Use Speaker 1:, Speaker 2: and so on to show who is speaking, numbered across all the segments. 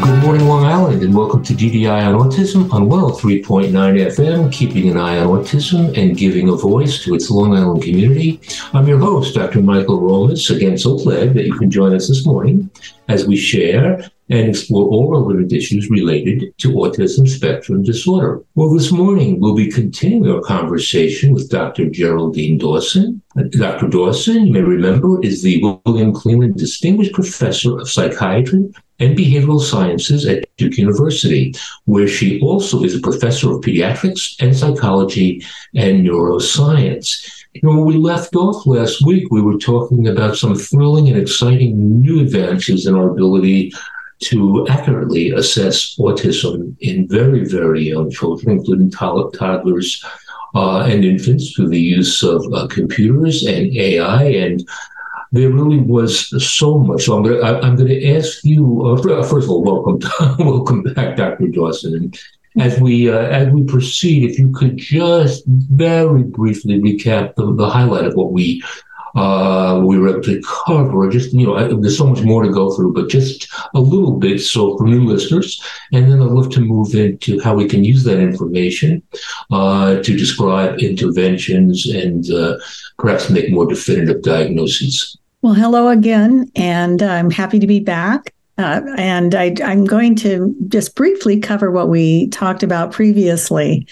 Speaker 1: Good morning, Long Island, and welcome to DDI on Autism on Well 3.9 FM, keeping an eye on autism and giving a voice to its Long Island community. I'm your host, Dr. Michael Romas. Again, so glad that you can join us this morning as we share and explore all relevant issues related to autism spectrum disorder. Well, this morning we'll be continuing our conversation with Dr. Geraldine Dawson. Uh, Dr. Dawson, you may remember, is the William Cleland Distinguished Professor of Psychiatry and Behavioral Sciences at Duke University, where she also is a professor of pediatrics and psychology and neuroscience. You know, when we left off last week, we were talking about some thrilling and exciting new advances in our ability to accurately assess autism in very, very young children, including toddlers uh, and infants, through the use of uh, computers and AI. And there really was so much. So I'm going to, I'm going to ask you, uh, first of all, welcome, welcome back, Dr. Dawson. And as we uh, as we proceed, if you could just very briefly recap the, the highlight of what we uh, we were able to cover. Just you know, I, there's so much more to go through, but just a little bit. So for new listeners, and then I'd love to move into how we can use that information uh, to describe interventions and uh, perhaps make more definitive diagnoses.
Speaker 2: Well, hello again, and I'm happy to be back. Uh, and I, I'm going to just briefly cover what we talked about previously.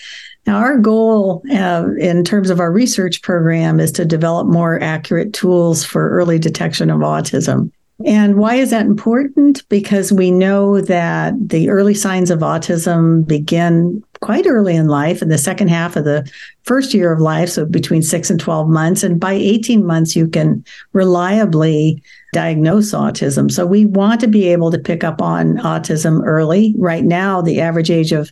Speaker 2: Now, our goal uh, in terms of our research program is to develop more accurate tools for early detection of autism. And why is that important? Because we know that the early signs of autism begin quite early in life, in the second half of the first year of life, so between six and 12 months. And by 18 months, you can reliably diagnose autism. So we want to be able to pick up on autism early. Right now, the average age of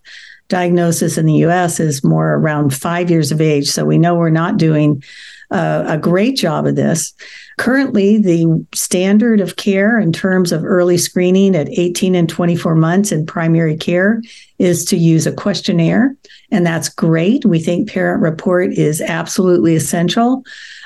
Speaker 2: diagnosis in the US is more around five years of age. So we know we're not doing uh, a great job of this. Currently, the standard of care in terms of early screening at 18 and 24 months in primary care is to use a questionnaire, and that's great. We think parent report is absolutely essential.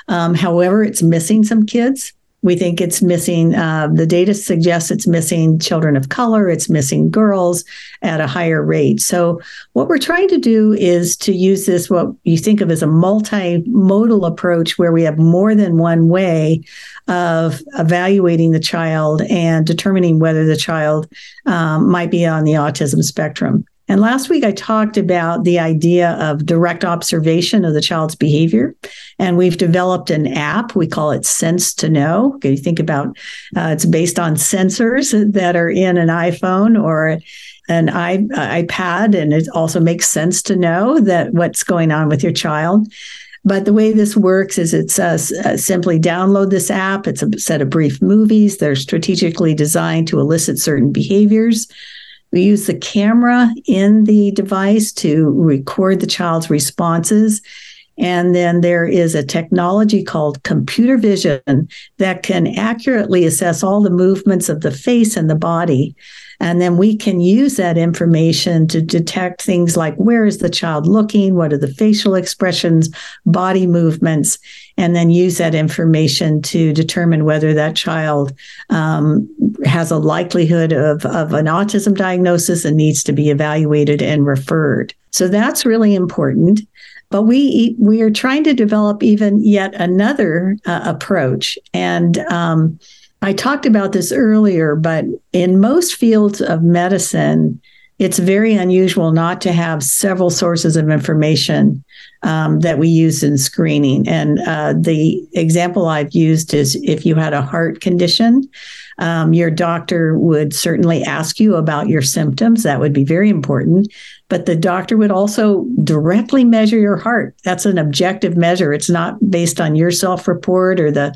Speaker 2: Um, however, it's missing some kids. We think it's missing, uh, the data suggests it's missing children of color, it's missing girls at a higher rate. So, what we're trying to do is to use this, what you think of as a multimodal approach, where we have more than one way of evaluating the child and determining whether the child um, might be on the autism spectrum. And last week I talked about the idea of direct observation of the child's behavior. And we've developed an app. We call it SenseToKnow. Okay, you think about uh, it's based on sensors that are in an iPhone or an iPad, and it also makes sense to know that what's going on with your child. But the way this works is it's uh, uh, simply download this app. It's a set of brief movies. They're strategically designed to elicit certain behaviors. We use the camera in the device to record the child's responses. And then there is a technology called computer vision that can accurately assess all the movements of the face and the body and then we can use that information to detect things like where is the child looking? What are the facial expressions, body movements? And then use that information to determine whether that child um, has a likelihood of, of an autism diagnosis and needs to be evaluated and referred. So that's really important. But we we are trying to develop even yet another uh, approach, and um, I talked about this earlier, but in most fields of medicine, it's very unusual not to have several sources of information um, that we use in screening. And uh, the example I've used is if you had a heart condition, um, your doctor would certainly ask you about your symptoms. That would be very important. But the doctor would also directly measure your heart. That's an objective measure. It's not based on your self report or the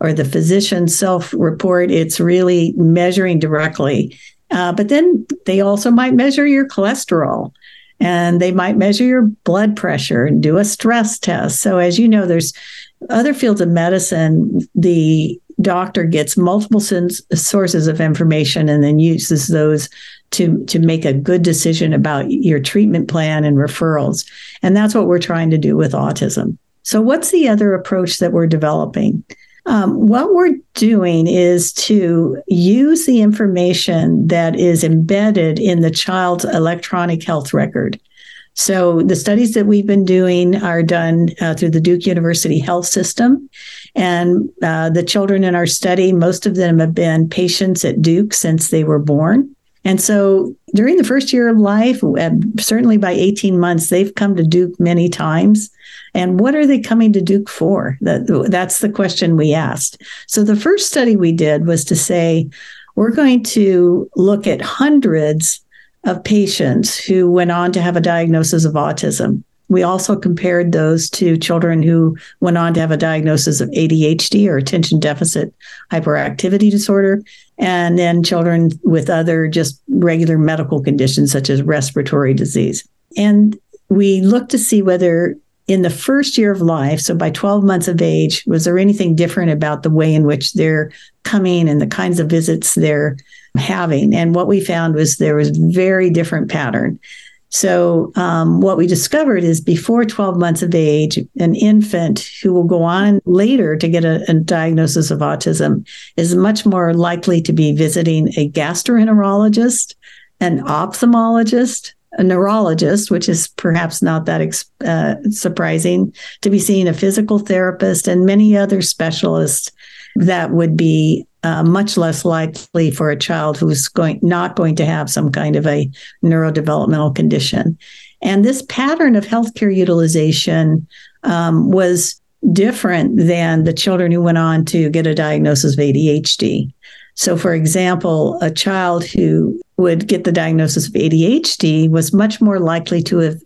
Speaker 2: or the physician self report, it's really measuring directly. Uh, but then they also might measure your cholesterol and they might measure your blood pressure and do a stress test. So, as you know, there's other fields of medicine, the doctor gets multiple sources of information and then uses those to to make a good decision about your treatment plan and referrals. And that's what we're trying to do with autism. So, what's the other approach that we're developing? Um, what we're doing is to use the information that is embedded in the child's electronic health record. So, the studies that we've been doing are done uh, through the Duke University Health System. And uh, the children in our study, most of them have been patients at Duke since they were born. And so during the first year of life, certainly by 18 months, they've come to Duke many times. And what are they coming to Duke for? That, that's the question we asked. So the first study we did was to say, we're going to look at hundreds of patients who went on to have a diagnosis of autism. We also compared those to children who went on to have a diagnosis of ADHD or attention deficit hyperactivity disorder, and then children with other just regular medical conditions such as respiratory disease. And we looked to see whether in the first year of life, so by 12 months of age, was there anything different about the way in which they're coming and the kinds of visits they're having? And what we found was there was very different pattern. So, um, what we discovered is before 12 months of age, an infant who will go on later to get a, a, diagnosis of autism is much more likely to be visiting a gastroenterologist, an ophthalmologist, a neurologist, which is perhaps not that uh, surprising, to be seeing a physical therapist and many other specialists that would be uh, much less likely for a child who's going not going to have some kind of a neurodevelopmental condition. And this pattern of healthcare utilization um, was different than the children who went on to get a diagnosis of ADHD. So, for example, a child who would get the diagnosis of ADHD was much more likely to have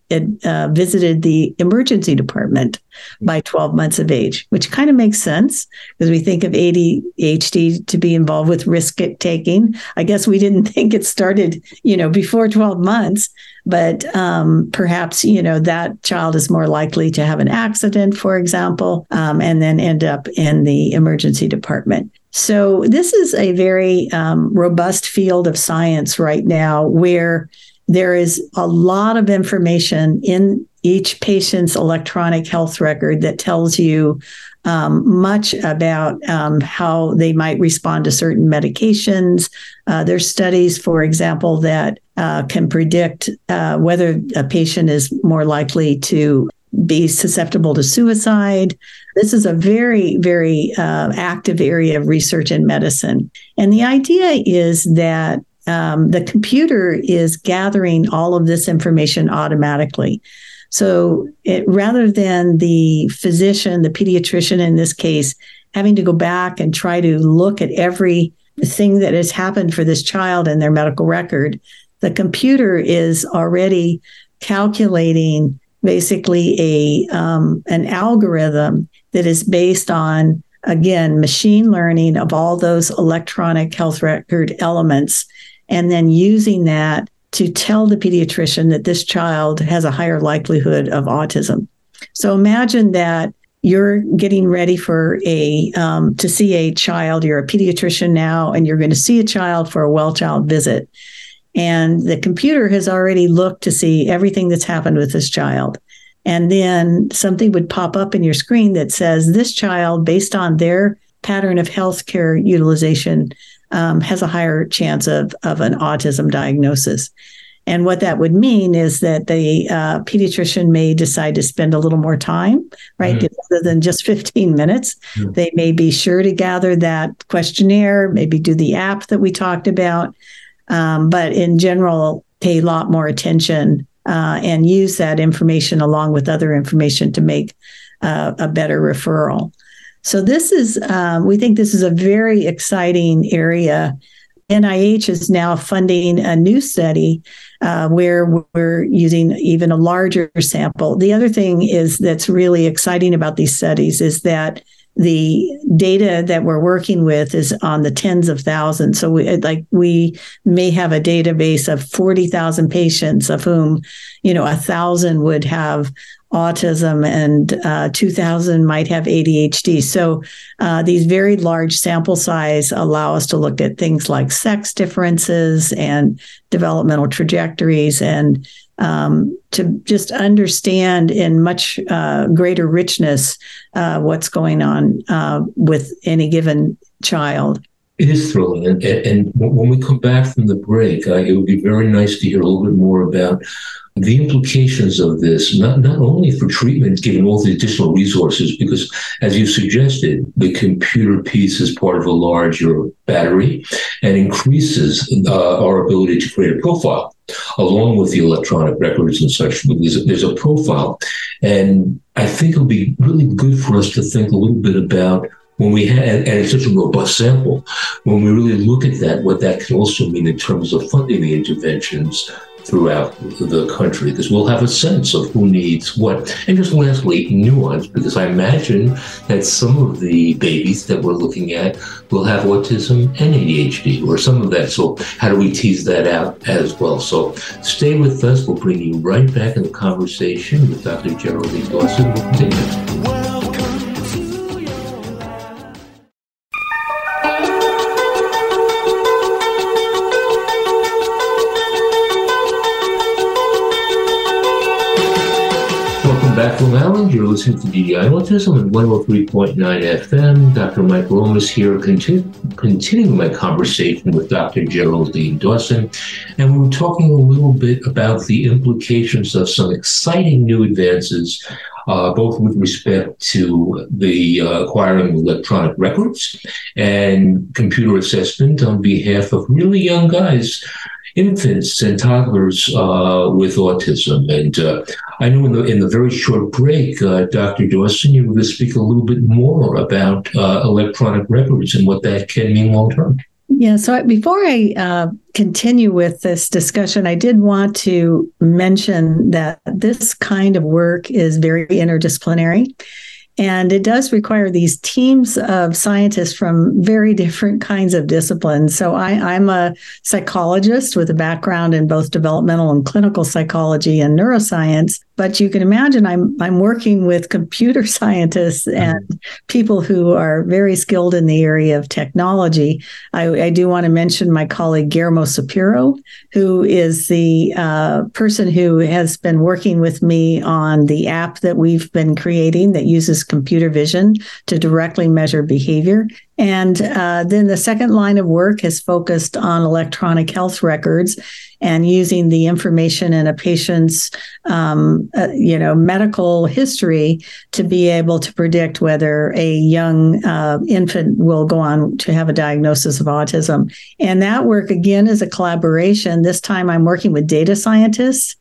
Speaker 2: uh, visited the emergency department by 12 months of age, which kind of makes sense because we think of ADHD to be involved with risk taking. I guess we didn't think it started, you know, before 12 months, but um, perhaps, you know, that child is more likely to have an accident, for example, um, and then end up in the emergency department. So, this is a very um, robust field of science right now where there is a lot of information in each patient's electronic health record that tells you um, much about um, how they might respond to certain medications. Uh, there's studies, for example, that uh, can predict uh, whether a patient is more likely to be susceptible to suicide. This is a very, very uh, active area of research in medicine. And the idea is that um, the computer is gathering all of this information automatically. So it, rather than the physician, the pediatrician in this case, having to go back and try to look at every thing that has happened for this child in their medical record, the computer is already calculating basically a um, an algorithm that is based on again machine learning of all those electronic health record elements and then using that to tell the pediatrician that this child has a higher likelihood of autism. So imagine that you're getting ready for a um, to see a child. You're a pediatrician now and you're going to see a child for a well child visit and the computer has already looked to see everything that's happened with this child. And then something would pop up in your screen that says this child, based on their pattern of healthcare utilization, um, has a higher chance of, of an autism diagnosis. And what that would mean is that the uh, pediatrician may decide to spend a little more time, right? Mm-hmm. Rather than just 15 minutes, mm-hmm. they may be sure to gather that questionnaire, maybe do the app that we talked about, um, but in general, pay a lot more attention uh, and use that information along with other information to make uh, a better referral. So, this is, um, we think this is a very exciting area. NIH is now funding a new study uh, where we're using even a larger sample. The other thing is that's really exciting about these studies is that the data that we're working with is on the tens of thousands. So we like we may have a database of 40,000 patients of whom, you know, a thousand would have autism and uh, 2000 might have ADHD. So uh, these very large sample size allow us to look at things like sex differences and developmental trajectories and um, to just understand in much uh, greater richness uh, what's going on uh, with any given child.
Speaker 1: It is thrilling. And, and, when we come back from the break, uh, it would be very nice to hear a little bit more about the implications of this, not, not only for treatment, given all the additional resources, because as you suggested, the computer piece is part of a larger battery and increases uh, our ability to create a profile along with the electronic records and such. There's, there's a profile. And I think it'll be really good for us to think a little bit about when we have, and it's such a robust sample, when we really look at that, what that can also mean in terms of funding the interventions throughout the country because we'll have a sense of who needs what. And just lastly, nuance, because I imagine that some of the babies that we're looking at will have autism and ADHD or some of that. So, how do we tease that out as well? So, stay with us. We'll bring you right back in the conversation with Dr. Geraldine Dawson. We'll continue. Long Island. You're listening to DDI Autism on 103.9 FM. Dr. Mike Lomas here, continue, continuing my conversation with Dr. Geraldine Dawson. And we were talking a little bit about the implications of some exciting new advances uh, both with respect to the uh, acquiring electronic records and computer assessment on behalf of really young guys infants and toddlers uh, with autism. And uh, I know in the in the very short break, uh, Dr. Dawson, you were going to speak a little bit more about uh, electronic records and what that can mean long term.
Speaker 2: Yeah. So before I uh, continue with this discussion, I did want to mention that this kind of work is very interdisciplinary. And it does require these teams of scientists from very different kinds of disciplines. So I, am a psychologist with a background in both developmental and clinical psychology and neuroscience. But you can imagine I'm I'm working with computer scientists mm-hmm. and people who are very skilled in the area of technology. I, I do want to mention my colleague Guillermo Sapiro, who is the uh, person who has been working with me on the app that we've been creating that uses computer vision to directly measure behavior. And uh, then the second line of work has focused on electronic health records and using the information in a patient's, um, uh, you know, medical history to be able to predict whether a young uh, infant will go on to have a diagnosis of autism. And that work again is a collaboration. This time, I'm working with data scientists.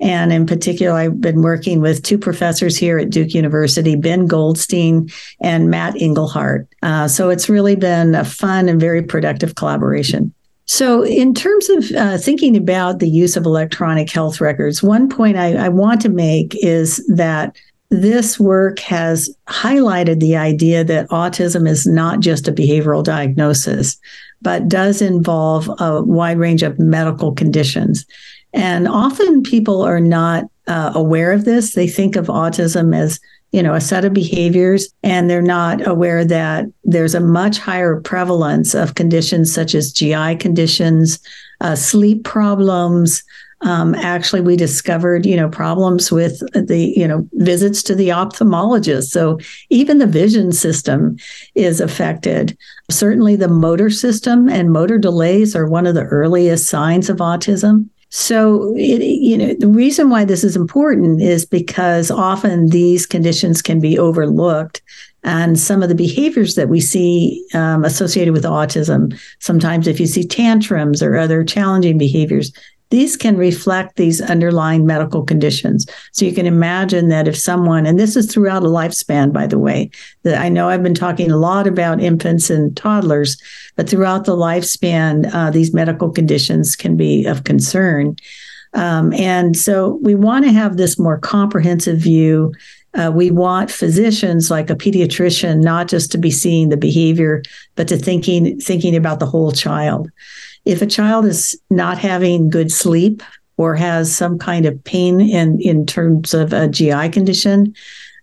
Speaker 2: And in particular, I've been working with two professors here at Duke University, Ben Goldstein and Matt Engelhard. Uh, so it's really been a fun and very productive collaboration. So, in terms of uh, thinking about the use of electronic health records, one point I, I want to make is that this work has highlighted the idea that autism is not just a behavioral diagnosis, but does involve a wide range of medical conditions. And often people are not uh, aware of this. They think of autism as you know, a set of behaviors, and they're not aware that there's a much higher prevalence of conditions such as GI conditions, uh, sleep problems. Um, actually, we discovered, you know, problems with the, you know, visits to the ophthalmologist. So even the vision system is affected. Certainly, the motor system and motor delays are one of the earliest signs of autism. So, it, you know, the reason why this is important is because often these conditions can be overlooked. And some of the behaviors that we see um, associated with autism, sometimes if you see tantrums or other challenging behaviors, these can reflect these underlying medical conditions. So you can imagine that if someone, and this is throughout a lifespan, by the way, that I know I've been talking a lot about infants and toddlers, but throughout the lifespan, uh, these medical conditions can be of concern. Um, and so we want to have this more comprehensive view uh, we want physicians like a pediatrician not just to be seeing the behavior, but to thinking thinking about the whole child. If a child is not having good sleep or has some kind of pain in in terms of a GI condition,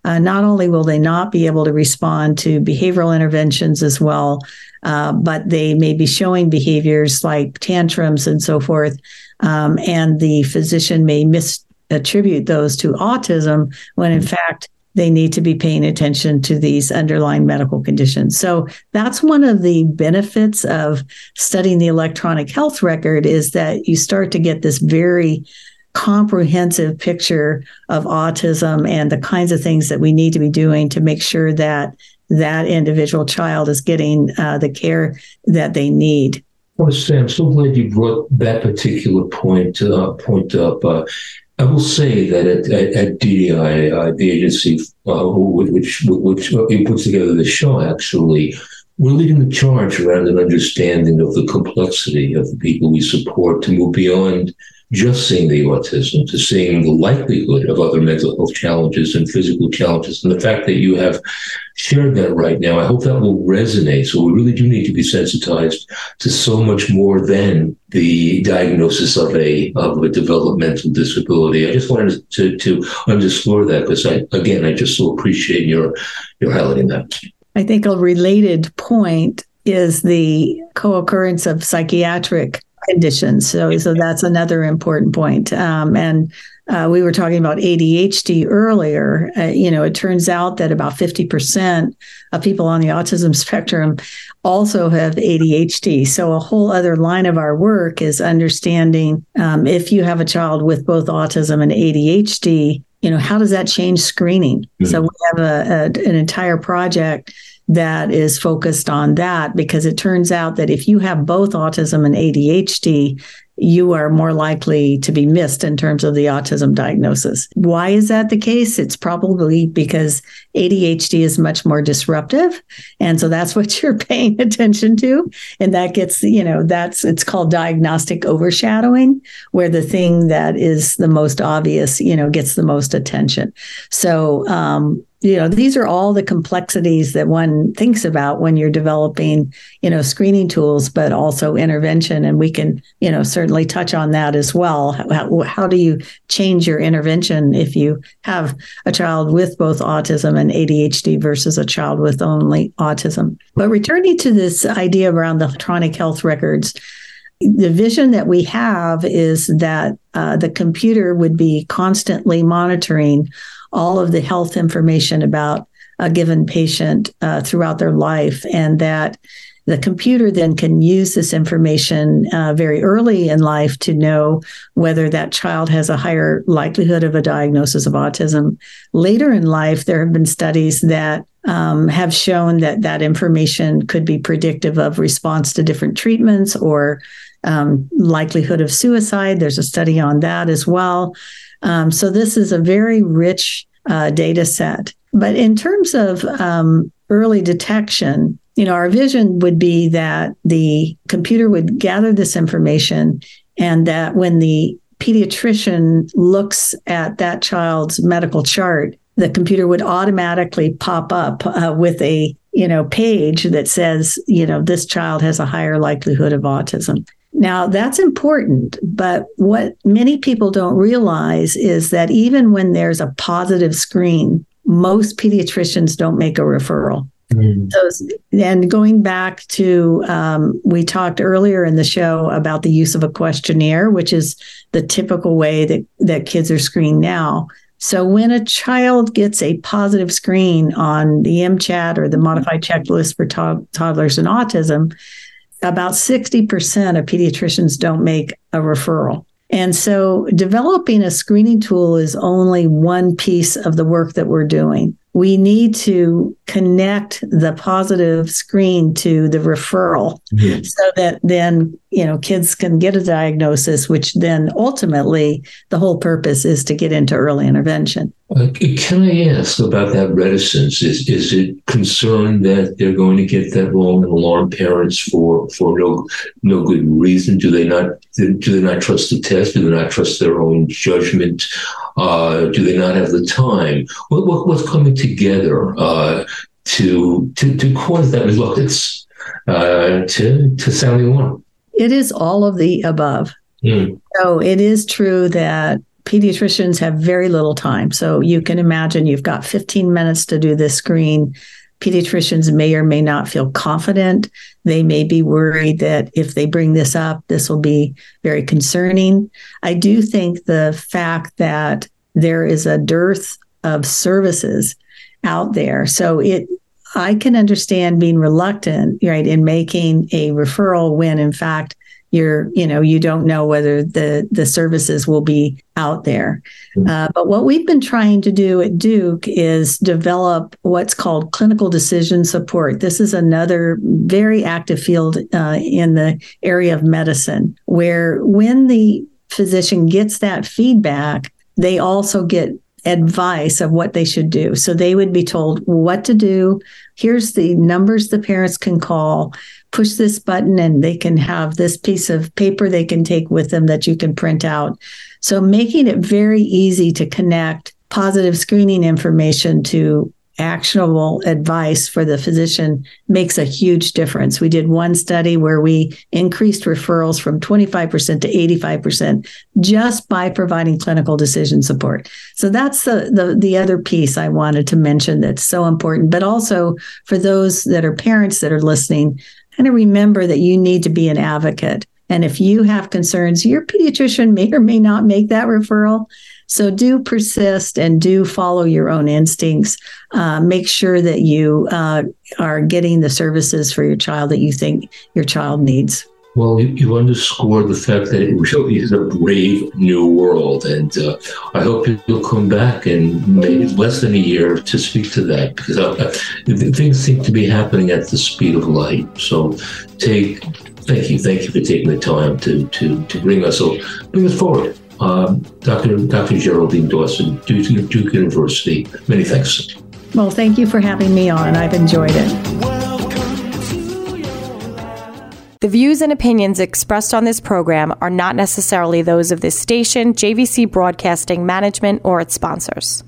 Speaker 2: uh, not only will they not be able to respond to behavioral interventions as well, uh, but they may be showing behaviors like tantrums and so forth. Um, and the physician may misattribute those to autism when in fact they need to be paying attention to these underlying medical conditions. So that's one of the benefits of studying the electronic health record is that you start to get this very comprehensive picture of autism and the kinds of things that we need to be doing to make sure that that individual child is getting uh, the care that they need.
Speaker 1: Well, Sam, so glad you brought that particular point uh, point up. Uh, I will say that at, at, at DDI, uh, the agency uh, which which puts together the show, actually, we're leading the charge around an understanding of the complexity of the people we support to move beyond just seeing the autism to seeing the likelihood of other mental health challenges and physical challenges. And the fact that you have shared that right now, I hope that will resonate. So we really do need to be sensitized to so much more than the diagnosis of a of a developmental disability. I just wanted to to underscore that because I again I just so appreciate your your highlighting that.
Speaker 2: I think a related point is the co-occurrence of psychiatric conditions. So, so that's another important point. Um, and uh, we were talking about ADHD earlier. Uh, you know, it turns out that about 50% of people on the autism spectrum also have ADHD. So, a whole other line of our work is understanding um, if you have a child with both autism and ADHD, you know, how does that change screening? Mm-hmm. So, we have a, a, an entire project that is focused on that because it turns out that if you have both autism and ADHD, you are more likely to be missed in terms of the autism diagnosis. Why is that the case? It's probably because ADHD is much more disruptive. And so that's what you're paying attention to. And that gets, you know, that's, it's called diagnostic overshadowing, where the thing that is the most obvious, you know, gets the most attention. So, um, you know these are all the complexities that one thinks about when you're developing you know screening tools but also intervention. And we can you know certainly touch on that as well. How, how do you change your intervention if you have a child with both autism and ADHD versus a child with only autism? But returning to this idea around the electronic health records the vision that we have is that uh, the computer would be constantly monitoring all of the health information about a given patient uh, throughout their life, and that the computer then can use this information uh, very early in life to know whether that child has a higher likelihood of a diagnosis of autism. Later in life, there have been studies that um, have shown that that information could be predictive of response to different treatments or um, likelihood of suicide. There's a study on that as well. Um, so this is a very rich uh, data set. But in terms of um, early detection, you know, our vision would be that the computer would gather this information and that when the pediatrician looks at that child's medical chart, the computer would automatically pop up uh, with a you know page that says you know this child has a higher likelihood of autism now, that's important, but what many people don't realize is that even when there's a positive screen, most pediatricians don't make a referral. Mm. So, and going back to, um, we talked earlier in the show about the use of a questionnaire, which is the typical way that, that kids are screened now. So, when a child gets a positive screen on the MCHAT or the modified checklist for to- toddlers and autism, about 60% of pediatricians don't make a referral. And so developing a screening tool is only one piece of the work that we're doing. We need to connect the positive screen to the referral mm-hmm. so that then you know, kids can get a diagnosis, which then ultimately the whole purpose is to get into early intervention.
Speaker 1: Uh, can I ask about that reticence? Is is it concern that they're going to get that wrong and alarm parents for for no no good reason? Do they not do they not trust the test? Do they not trust their own judgment? Uh, do they not have the time? What, what what's coming together uh, to to to cause that reluctance uh, to to sound the alarm?
Speaker 2: It is all of the above. Mm. So it is true that pediatricians have very little time. So you can imagine you've got 15 minutes to do this screen. Pediatricians may or may not feel confident. They may be worried that if they bring this up, this will be very concerning. I do think the fact that there is a dearth of services out there. So it I can understand being reluctant, right, in making a referral when in fact you're, you know, you don't know whether the the services will be out there. Mm-hmm. Uh, but what we've been trying to do at Duke is develop what's called clinical decision support. This is another very active field uh, in the area of medicine, where when the physician gets that feedback, they also get advice of what they should do. So they would be told what to do. Here's the numbers the parents can call. Push this button, and they can have this piece of paper they can take with them that you can print out. So making it very easy to connect positive screening information to actionable advice for the physician makes a huge difference. We did one study where we increased referrals from 25% to 85% just by providing clinical decision support. So that's the, the the other piece I wanted to mention that's so important, but also for those that are parents that are listening, kind of remember that you need to be an advocate. And if you have concerns, your pediatrician may or may not make that referral. So do persist and do follow your own instincts. Uh, make sure that you uh, are getting the services for your child that you think your child needs.
Speaker 1: Well, you, underscore the fact that it really is a brave new world. And uh, I hope you'll come back in maybe less than a year to speak to that because uh, uh things seem to be happening at the speed of light. So take, thank you. Thank you for taking the time to, to, to bring us, so bring us forward um, Dr. Dr. Geraldine Dawson, Duke, Duke University. Many thanks.
Speaker 2: Well, thank you for having me on. I've enjoyed it.
Speaker 3: The views and opinions expressed on this program are not necessarily those of this station, JVC Broadcasting Management, or its sponsors.